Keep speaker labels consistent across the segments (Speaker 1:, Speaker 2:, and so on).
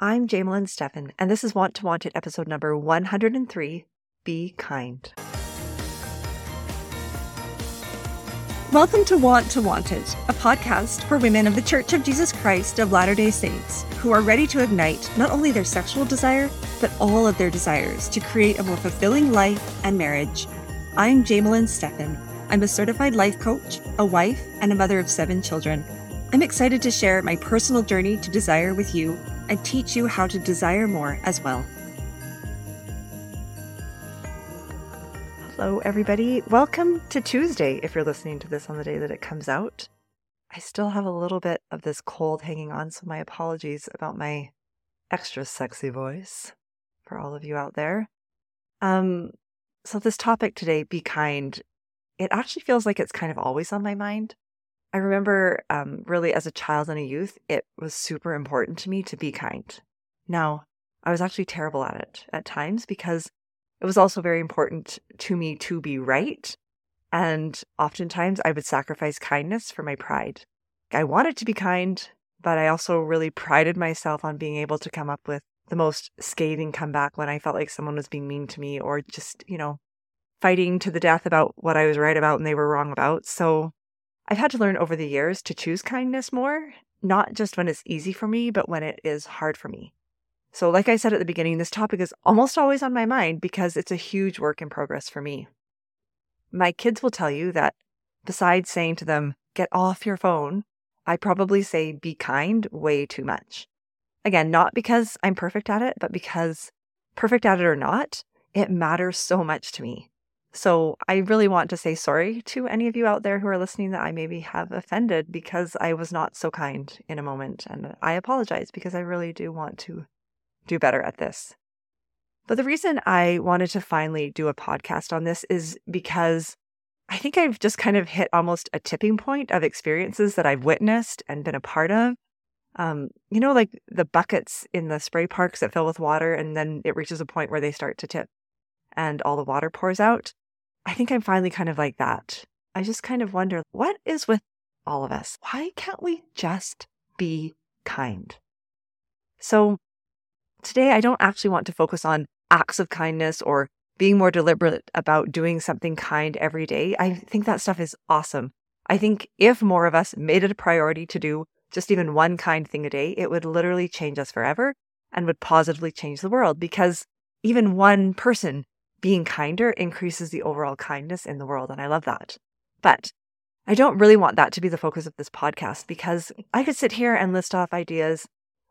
Speaker 1: I'm Jamelyn Stephan, and this is Want to Want It episode number 103 Be Kind.
Speaker 2: Welcome to Want to Want It, a podcast for women of the Church of Jesus Christ of Latter day Saints who are ready to ignite not only their sexual desire, but all of their desires to create a more fulfilling life and marriage. I'm Jamelyn Stephan. I'm a certified life coach, a wife, and a mother of seven children. I'm excited to share my personal journey to desire with you and teach you how to desire more as well.
Speaker 1: Hello, everybody. Welcome to Tuesday if you're listening to this on the day that it comes out. I still have a little bit of this cold hanging on, so my apologies about my extra sexy voice for all of you out there. Um, so, this topic today, be kind, it actually feels like it's kind of always on my mind. I remember um, really as a child and a youth, it was super important to me to be kind. Now, I was actually terrible at it at times because it was also very important to me to be right. And oftentimes I would sacrifice kindness for my pride. I wanted to be kind, but I also really prided myself on being able to come up with the most scathing comeback when I felt like someone was being mean to me or just, you know, fighting to the death about what I was right about and they were wrong about. So I've had to learn over the years to choose kindness more, not just when it's easy for me, but when it is hard for me. So, like I said at the beginning, this topic is almost always on my mind because it's a huge work in progress for me. My kids will tell you that besides saying to them, get off your phone, I probably say be kind way too much. Again, not because I'm perfect at it, but because perfect at it or not, it matters so much to me. So I really want to say sorry to any of you out there who are listening that I maybe have offended because I was not so kind in a moment. And I apologize because I really do want to do better at this. But the reason I wanted to finally do a podcast on this is because I think I've just kind of hit almost a tipping point of experiences that I've witnessed and been a part of. Um, you know, like the buckets in the spray parks that fill with water, and then it reaches a point where they start to tip and all the water pours out. I think I'm finally kind of like that. I just kind of wonder what is with all of us? Why can't we just be kind? So, Today, I don't actually want to focus on acts of kindness or being more deliberate about doing something kind every day. I think that stuff is awesome. I think if more of us made it a priority to do just even one kind thing a day, it would literally change us forever and would positively change the world because even one person being kinder increases the overall kindness in the world. And I love that. But I don't really want that to be the focus of this podcast because I could sit here and list off ideas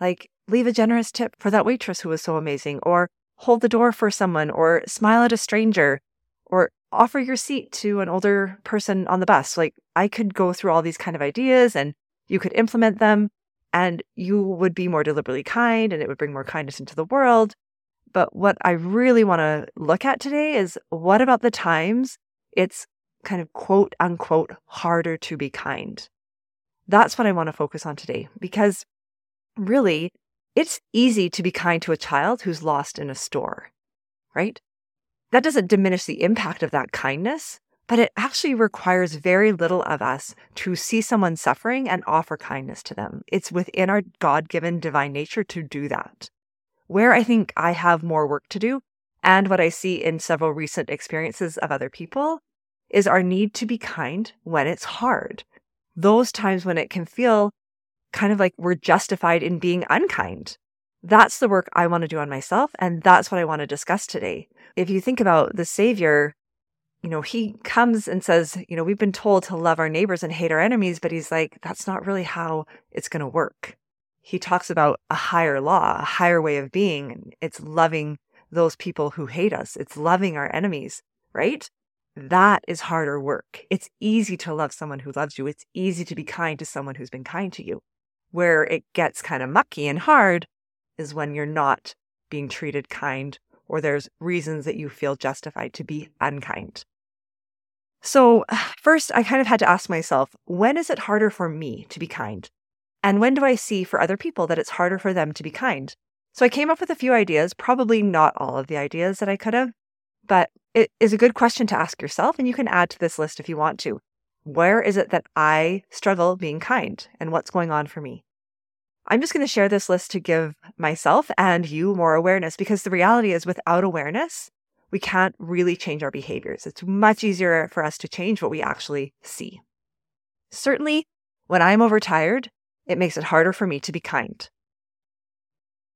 Speaker 1: like leave a generous tip for that waitress who was so amazing, or hold the door for someone, or smile at a stranger, or offer your seat to an older person on the bus. Like I could go through all these kind of ideas and you could implement them and you would be more deliberately kind and it would bring more kindness into the world. But what I really want to look at today is what about the times it's kind of quote unquote harder to be kind? That's what I want to focus on today because really it's easy to be kind to a child who's lost in a store, right? That doesn't diminish the impact of that kindness, but it actually requires very little of us to see someone suffering and offer kindness to them. It's within our God given divine nature to do that. Where I think I have more work to do, and what I see in several recent experiences of other people, is our need to be kind when it's hard. Those times when it can feel kind of like we're justified in being unkind. That's the work I want to do on myself. And that's what I want to discuss today. If you think about the Savior, you know, he comes and says, you know, we've been told to love our neighbors and hate our enemies, but he's like, that's not really how it's going to work. He talks about a higher law, a higher way of being. It's loving those people who hate us. It's loving our enemies, right? That is harder work. It's easy to love someone who loves you. It's easy to be kind to someone who's been kind to you. Where it gets kind of mucky and hard is when you're not being treated kind or there's reasons that you feel justified to be unkind. So, first, I kind of had to ask myself when is it harder for me to be kind? And when do I see for other people that it's harder for them to be kind? So, I came up with a few ideas, probably not all of the ideas that I could have, but it is a good question to ask yourself, and you can add to this list if you want to. Where is it that I struggle being kind and what's going on for me? I'm just going to share this list to give myself and you more awareness because the reality is without awareness, we can't really change our behaviors. It's much easier for us to change what we actually see. Certainly, when I'm overtired, it makes it harder for me to be kind.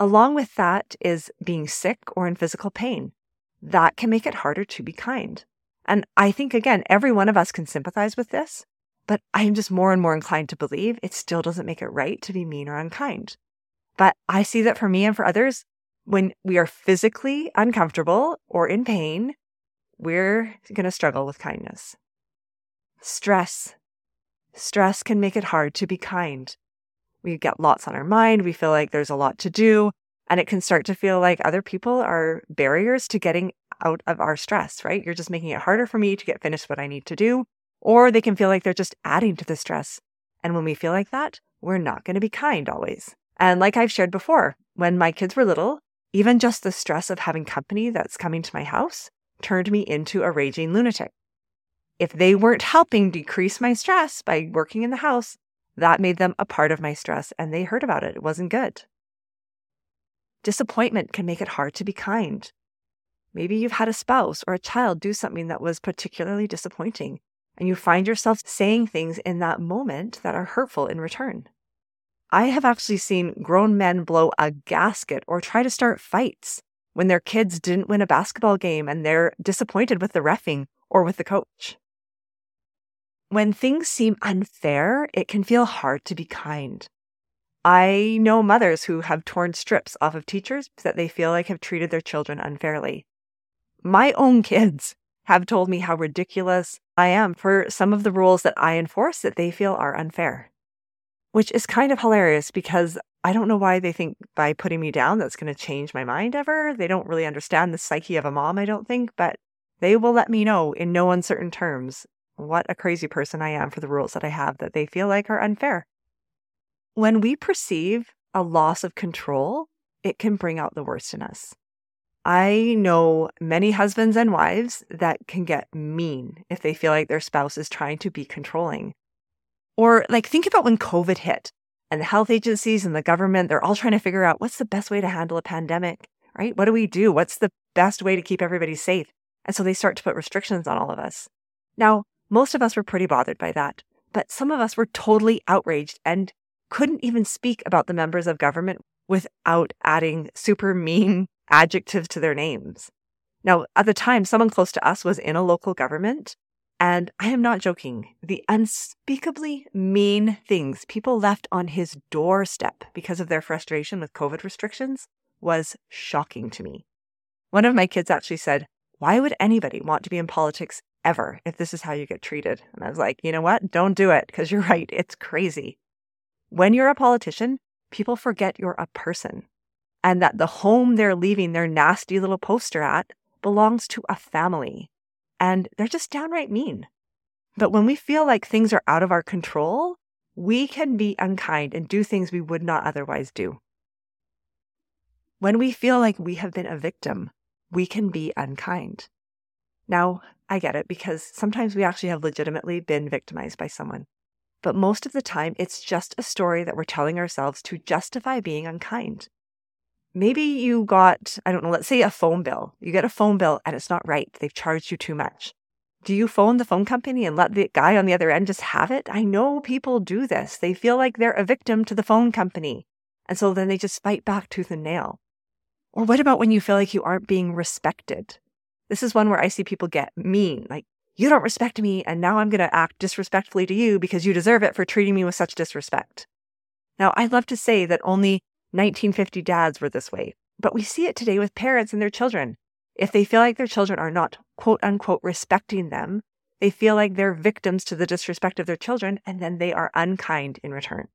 Speaker 1: Along with that is being sick or in physical pain. That can make it harder to be kind. And I think, again, every one of us can sympathize with this, but I am just more and more inclined to believe it still doesn't make it right to be mean or unkind. But I see that for me and for others, when we are physically uncomfortable or in pain, we're going to struggle with kindness. Stress. Stress can make it hard to be kind. We get lots on our mind. We feel like there's a lot to do. And it can start to feel like other people are barriers to getting out of our stress, right? You're just making it harder for me to get finished what I need to do. Or they can feel like they're just adding to the stress. And when we feel like that, we're not going to be kind always. And like I've shared before, when my kids were little, even just the stress of having company that's coming to my house turned me into a raging lunatic. If they weren't helping decrease my stress by working in the house, that made them a part of my stress and they heard about it. It wasn't good. Disappointment can make it hard to be kind. Maybe you've had a spouse or a child do something that was particularly disappointing, and you find yourself saying things in that moment that are hurtful in return. I have actually seen grown men blow a gasket or try to start fights when their kids didn't win a basketball game and they're disappointed with the refing or with the coach. When things seem unfair, it can feel hard to be kind. I know mothers who have torn strips off of teachers that they feel like have treated their children unfairly. My own kids have told me how ridiculous I am for some of the rules that I enforce that they feel are unfair which is kind of hilarious because I don't know why they think by putting me down that's going to change my mind ever. They don't really understand the psyche of a mom, I don't think, but they will let me know in no uncertain terms what a crazy person I am for the rules that I have that they feel like are unfair. When we perceive a loss of control, it can bring out the worst in us. I know many husbands and wives that can get mean if they feel like their spouse is trying to be controlling. Or like think about when COVID hit and the health agencies and the government, they're all trying to figure out what's the best way to handle a pandemic, right? What do we do? What's the best way to keep everybody safe? And so they start to put restrictions on all of us. Now, most of us were pretty bothered by that, but some of us were totally outraged and couldn't even speak about the members of government without adding super mean adjectives to their names. Now, at the time, someone close to us was in a local government and I am not joking. The unspeakably mean things people left on his doorstep because of their frustration with COVID restrictions was shocking to me. One of my kids actually said, Why would anybody want to be in politics ever if this is how you get treated? And I was like, You know what? Don't do it because you're right. It's crazy. When you're a politician, people forget you're a person and that the home they're leaving their nasty little poster at belongs to a family and they're just downright mean. But when we feel like things are out of our control, we can be unkind and do things we would not otherwise do. When we feel like we have been a victim, we can be unkind. Now, I get it because sometimes we actually have legitimately been victimized by someone. But most of the time, it's just a story that we're telling ourselves to justify being unkind maybe you got, I don't know, let's say a phone bill. You get a phone bill and it's not right. They've charged you too much. Do you phone the phone company and let the guy on the other end just have it? I know people do this. They feel like they're a victim to the phone company. And so then they just fight back tooth and nail. Or what about when you feel like you aren't being respected? This is one where I see people get mean, like, you don't respect me, and now I'm going to act disrespectfully to you because you deserve it for treating me with such disrespect. Now, I'd love to say that only 1950 dads were this way, but we see it today with parents and their children. If they feel like their children are not quote unquote respecting them, they feel like they're victims to the disrespect of their children, and then they are unkind in return.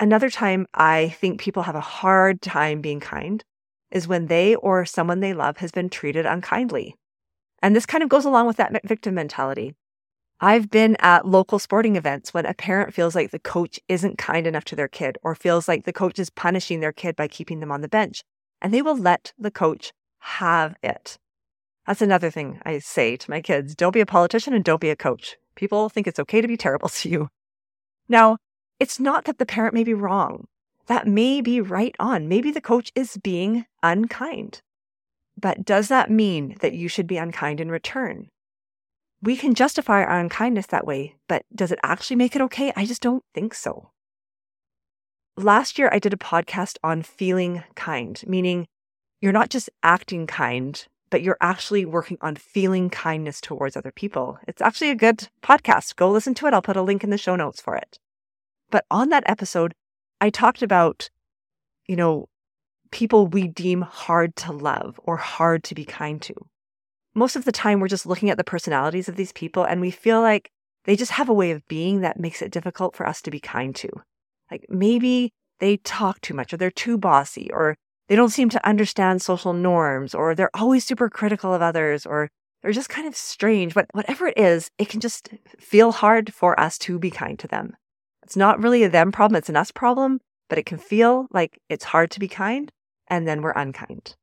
Speaker 1: Another time I think people have a hard time being kind is when they or someone they love has been treated unkindly. And this kind of goes along with that victim mentality. I've been at local sporting events when a parent feels like the coach isn't kind enough to their kid or feels like the coach is punishing their kid by keeping them on the bench, and they will let the coach have it. That's another thing I say to my kids don't be a politician and don't be a coach. People think it's okay to be terrible to you. Now, it's not that the parent may be wrong. That may be right on. Maybe the coach is being unkind. But does that mean that you should be unkind in return? We can justify our unkindness that way, but does it actually make it okay? I just don't think so. Last year, I did a podcast on feeling kind, meaning you're not just acting kind, but you're actually working on feeling kindness towards other people. It's actually a good podcast. Go listen to it. I'll put a link in the show notes for it. But on that episode, I talked about, you know, people we deem hard to love or hard to be kind to. Most of the time, we're just looking at the personalities of these people and we feel like they just have a way of being that makes it difficult for us to be kind to. Like maybe they talk too much or they're too bossy or they don't seem to understand social norms or they're always super critical of others or they're just kind of strange. But whatever it is, it can just feel hard for us to be kind to them. It's not really a them problem, it's an us problem, but it can feel like it's hard to be kind and then we're unkind.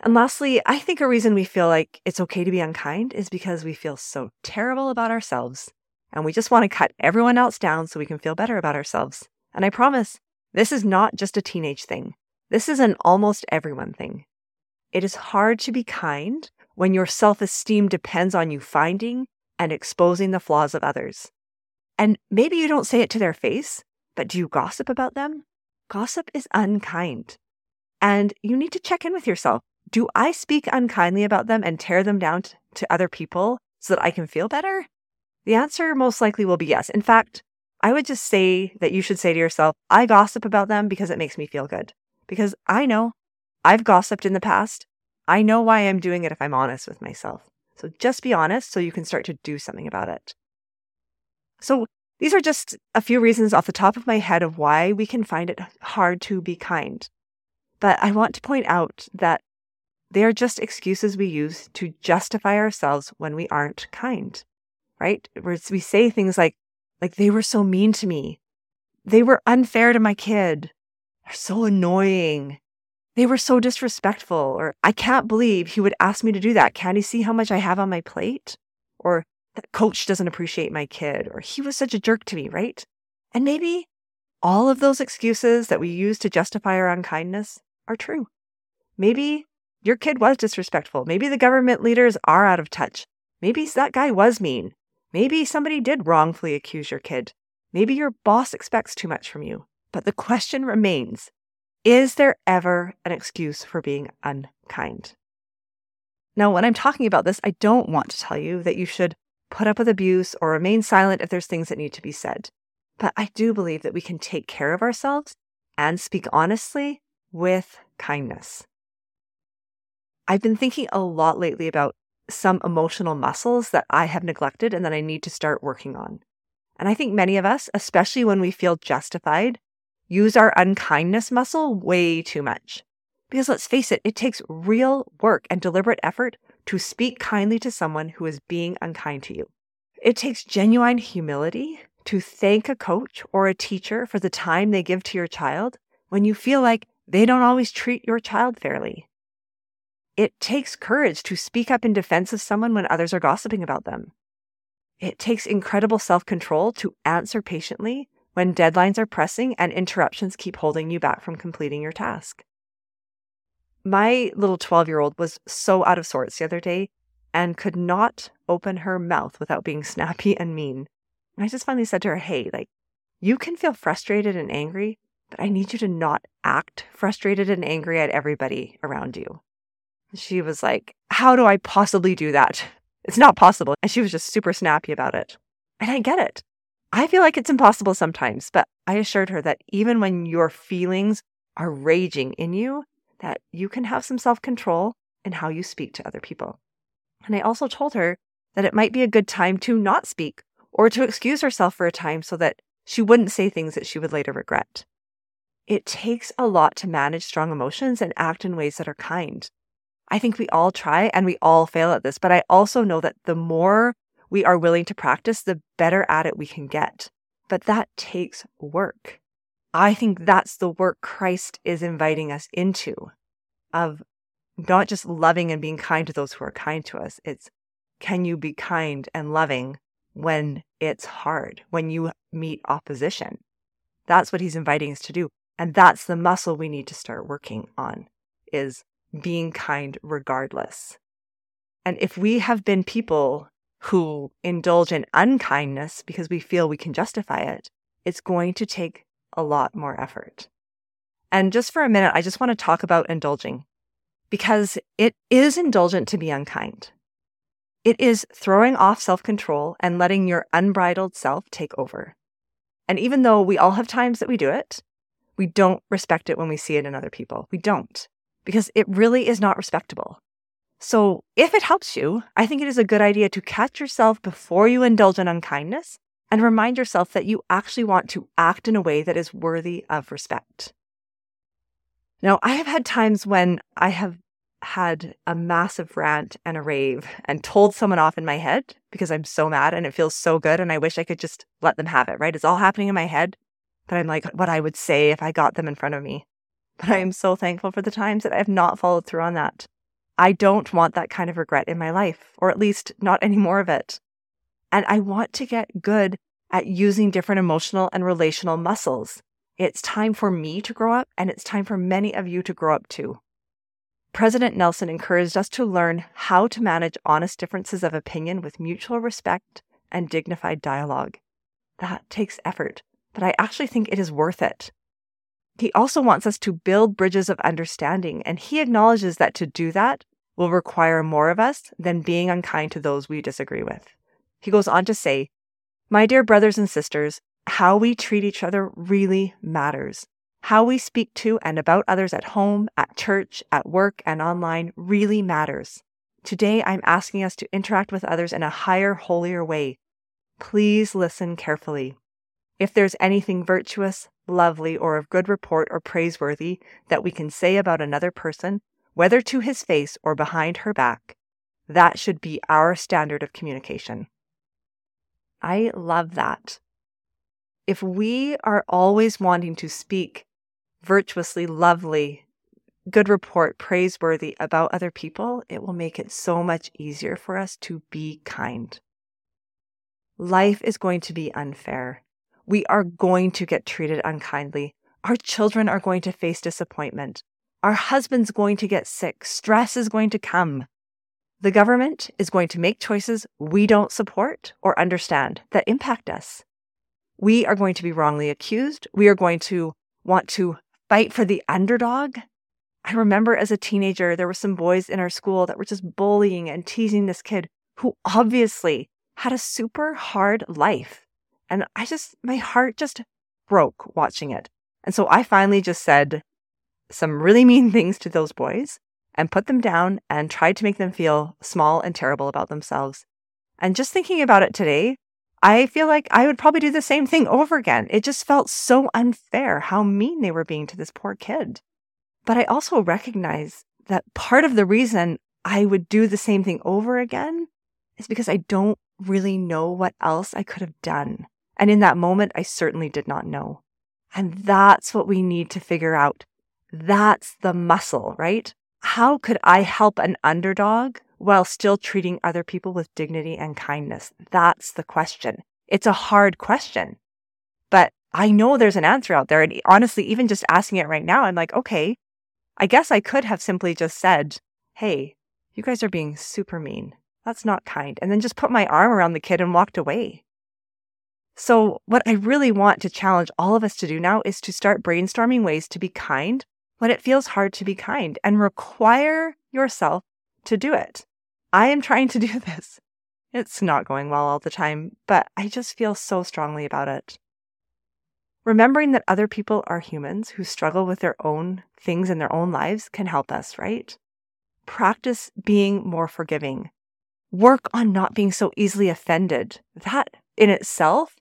Speaker 1: And lastly, I think a reason we feel like it's okay to be unkind is because we feel so terrible about ourselves and we just want to cut everyone else down so we can feel better about ourselves. And I promise, this is not just a teenage thing. This is an almost everyone thing. It is hard to be kind when your self esteem depends on you finding and exposing the flaws of others. And maybe you don't say it to their face, but do you gossip about them? Gossip is unkind. And you need to check in with yourself. Do I speak unkindly about them and tear them down t- to other people so that I can feel better? The answer most likely will be yes. In fact, I would just say that you should say to yourself, I gossip about them because it makes me feel good. Because I know I've gossiped in the past. I know why I'm doing it if I'm honest with myself. So just be honest so you can start to do something about it. So these are just a few reasons off the top of my head of why we can find it hard to be kind. But I want to point out that they are just excuses we use to justify ourselves when we aren't kind right? We say things like, like they were so mean to me. They were unfair to my kid. They're so annoying. They were so disrespectful. Or I can't believe he would ask me to do that. Can't he see how much I have on my plate? Or that coach doesn't appreciate my kid. Or he was such a jerk to me, right? And maybe all of those excuses that we use to justify our unkindness are true. Maybe your kid was disrespectful. Maybe the government leaders are out of touch. Maybe that guy was mean. Maybe somebody did wrongfully accuse your kid. Maybe your boss expects too much from you. But the question remains is there ever an excuse for being unkind? Now, when I'm talking about this, I don't want to tell you that you should put up with abuse or remain silent if there's things that need to be said. But I do believe that we can take care of ourselves and speak honestly with kindness. I've been thinking a lot lately about some emotional muscles that I have neglected and that I need to start working on. And I think many of us, especially when we feel justified, use our unkindness muscle way too much. Because let's face it, it takes real work and deliberate effort to speak kindly to someone who is being unkind to you. It takes genuine humility to thank a coach or a teacher for the time they give to your child when you feel like they don't always treat your child fairly. It takes courage to speak up in defense of someone when others are gossiping about them. It takes incredible self control to answer patiently when deadlines are pressing and interruptions keep holding you back from completing your task. My little 12 year old was so out of sorts the other day and could not open her mouth without being snappy and mean. And I just finally said to her, Hey, like, you can feel frustrated and angry, but I need you to not act frustrated and angry at everybody around you. She was like, How do I possibly do that? It's not possible. And she was just super snappy about it. And I get it. I feel like it's impossible sometimes, but I assured her that even when your feelings are raging in you, that you can have some self control in how you speak to other people. And I also told her that it might be a good time to not speak or to excuse herself for a time so that she wouldn't say things that she would later regret. It takes a lot to manage strong emotions and act in ways that are kind. I think we all try and we all fail at this, but I also know that the more we are willing to practice, the better at it we can get. But that takes work. I think that's the work Christ is inviting us into of not just loving and being kind to those who are kind to us. It's can you be kind and loving when it's hard when you meet opposition. That's what he's inviting us to do. And that's the muscle we need to start working on is being kind regardless. And if we have been people who indulge in unkindness because we feel we can justify it, it's going to take a lot more effort. And just for a minute, I just want to talk about indulging because it is indulgent to be unkind. It is throwing off self control and letting your unbridled self take over. And even though we all have times that we do it, we don't respect it when we see it in other people. We don't, because it really is not respectable. So, if it helps you, I think it is a good idea to catch yourself before you indulge in unkindness and remind yourself that you actually want to act in a way that is worthy of respect. Now, I have had times when I have had a massive rant and a rave and told someone off in my head because I'm so mad and it feels so good and I wish I could just let them have it, right? It's all happening in my head, but I'm like what I would say if I got them in front of me. But I am so thankful for the times that I have not followed through on that. I don't want that kind of regret in my life, or at least not any more of it. And I want to get good at using different emotional and relational muscles. It's time for me to grow up, and it's time for many of you to grow up too. President Nelson encouraged us to learn how to manage honest differences of opinion with mutual respect and dignified dialogue. That takes effort, but I actually think it is worth it. He also wants us to build bridges of understanding, and he acknowledges that to do that will require more of us than being unkind to those we disagree with. He goes on to say, My dear brothers and sisters, how we treat each other really matters. How we speak to and about others at home, at church, at work, and online really matters. Today, I'm asking us to interact with others in a higher, holier way. Please listen carefully. If there's anything virtuous, lovely, or of good report or praiseworthy that we can say about another person, whether to his face or behind her back, that should be our standard of communication. I love that. If we are always wanting to speak virtuously, lovely, good report, praiseworthy about other people, it will make it so much easier for us to be kind. Life is going to be unfair. We are going to get treated unkindly. Our children are going to face disappointment. Our husband's going to get sick. Stress is going to come. The government is going to make choices we don't support or understand that impact us. We are going to be wrongly accused. We are going to want to fight for the underdog. I remember as a teenager, there were some boys in our school that were just bullying and teasing this kid who obviously had a super hard life. And I just, my heart just broke watching it. And so I finally just said some really mean things to those boys and put them down and tried to make them feel small and terrible about themselves. And just thinking about it today, I feel like I would probably do the same thing over again. It just felt so unfair how mean they were being to this poor kid. But I also recognize that part of the reason I would do the same thing over again is because I don't really know what else I could have done. And in that moment, I certainly did not know. And that's what we need to figure out. That's the muscle, right? How could I help an underdog while still treating other people with dignity and kindness? That's the question. It's a hard question, but I know there's an answer out there. And honestly, even just asking it right now, I'm like, okay, I guess I could have simply just said, Hey, you guys are being super mean. That's not kind. And then just put my arm around the kid and walked away. So, what I really want to challenge all of us to do now is to start brainstorming ways to be kind when it feels hard to be kind and require yourself to do it. I am trying to do this. It's not going well all the time, but I just feel so strongly about it. Remembering that other people are humans who struggle with their own things in their own lives can help us, right? Practice being more forgiving. Work on not being so easily offended. That in itself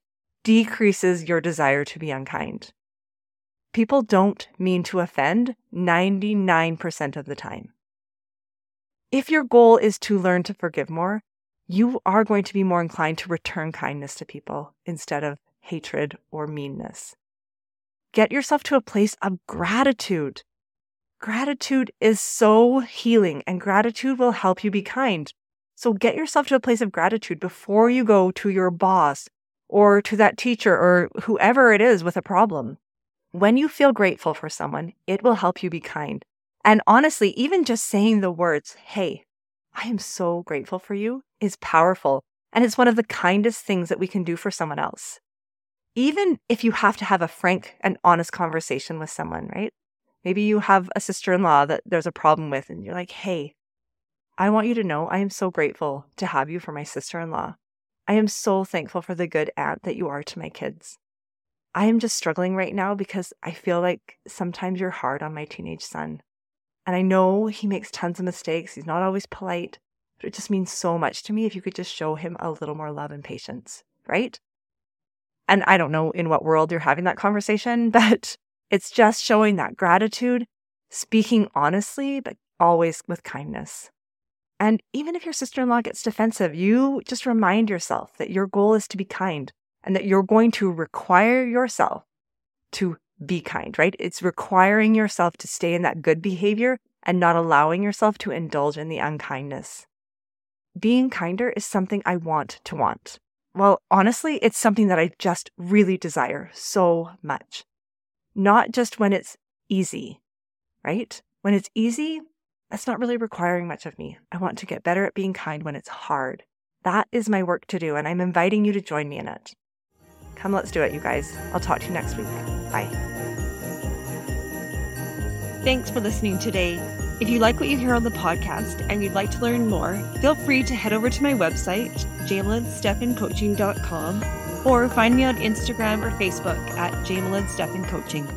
Speaker 1: decreases your desire to be unkind. People don't mean to offend 99% of the time. If your goal is to learn to forgive more, you are going to be more inclined to return kindness to people instead of hatred or meanness. Get yourself to a place of gratitude. Gratitude is so healing, and gratitude will help you be kind. So get yourself to a place of gratitude before you go to your boss or to that teacher or whoever it is with a problem. When you feel grateful for someone, it will help you be kind. And honestly, even just saying the words, Hey, I am so grateful for you is powerful. And it's one of the kindest things that we can do for someone else. Even if you have to have a frank and honest conversation with someone, right? Maybe you have a sister in law that there's a problem with, and you're like, Hey, I want you to know I am so grateful to have you for my sister in law. I am so thankful for the good aunt that you are to my kids. I am just struggling right now because I feel like sometimes you're hard on my teenage son. And I know he makes tons of mistakes. He's not always polite, but it just means so much to me if you could just show him a little more love and patience, right? And I don't know in what world you're having that conversation, but it's just showing that gratitude, speaking honestly, but always with kindness. And even if your sister in law gets defensive, you just remind yourself that your goal is to be kind and that you're going to require yourself to be kind, right? It's requiring yourself to stay in that good behavior and not allowing yourself to indulge in the unkindness. Being kinder is something I want to want. Well, honestly, it's something that I just really desire so much. Not just when it's easy, right? When it's easy, that's not really requiring much of me. I want to get better at being kind when it's hard. That is my work to do, and I'm inviting you to join me in it. Come, let's do it, you guys. I'll talk to you next week. Bye.
Speaker 2: Thanks for listening today. If you like what you hear on the podcast and you'd like to learn more, feel free to head over to my website, jamelynstephancoaching.com, or find me on Instagram or Facebook at Jamelyn Coaching.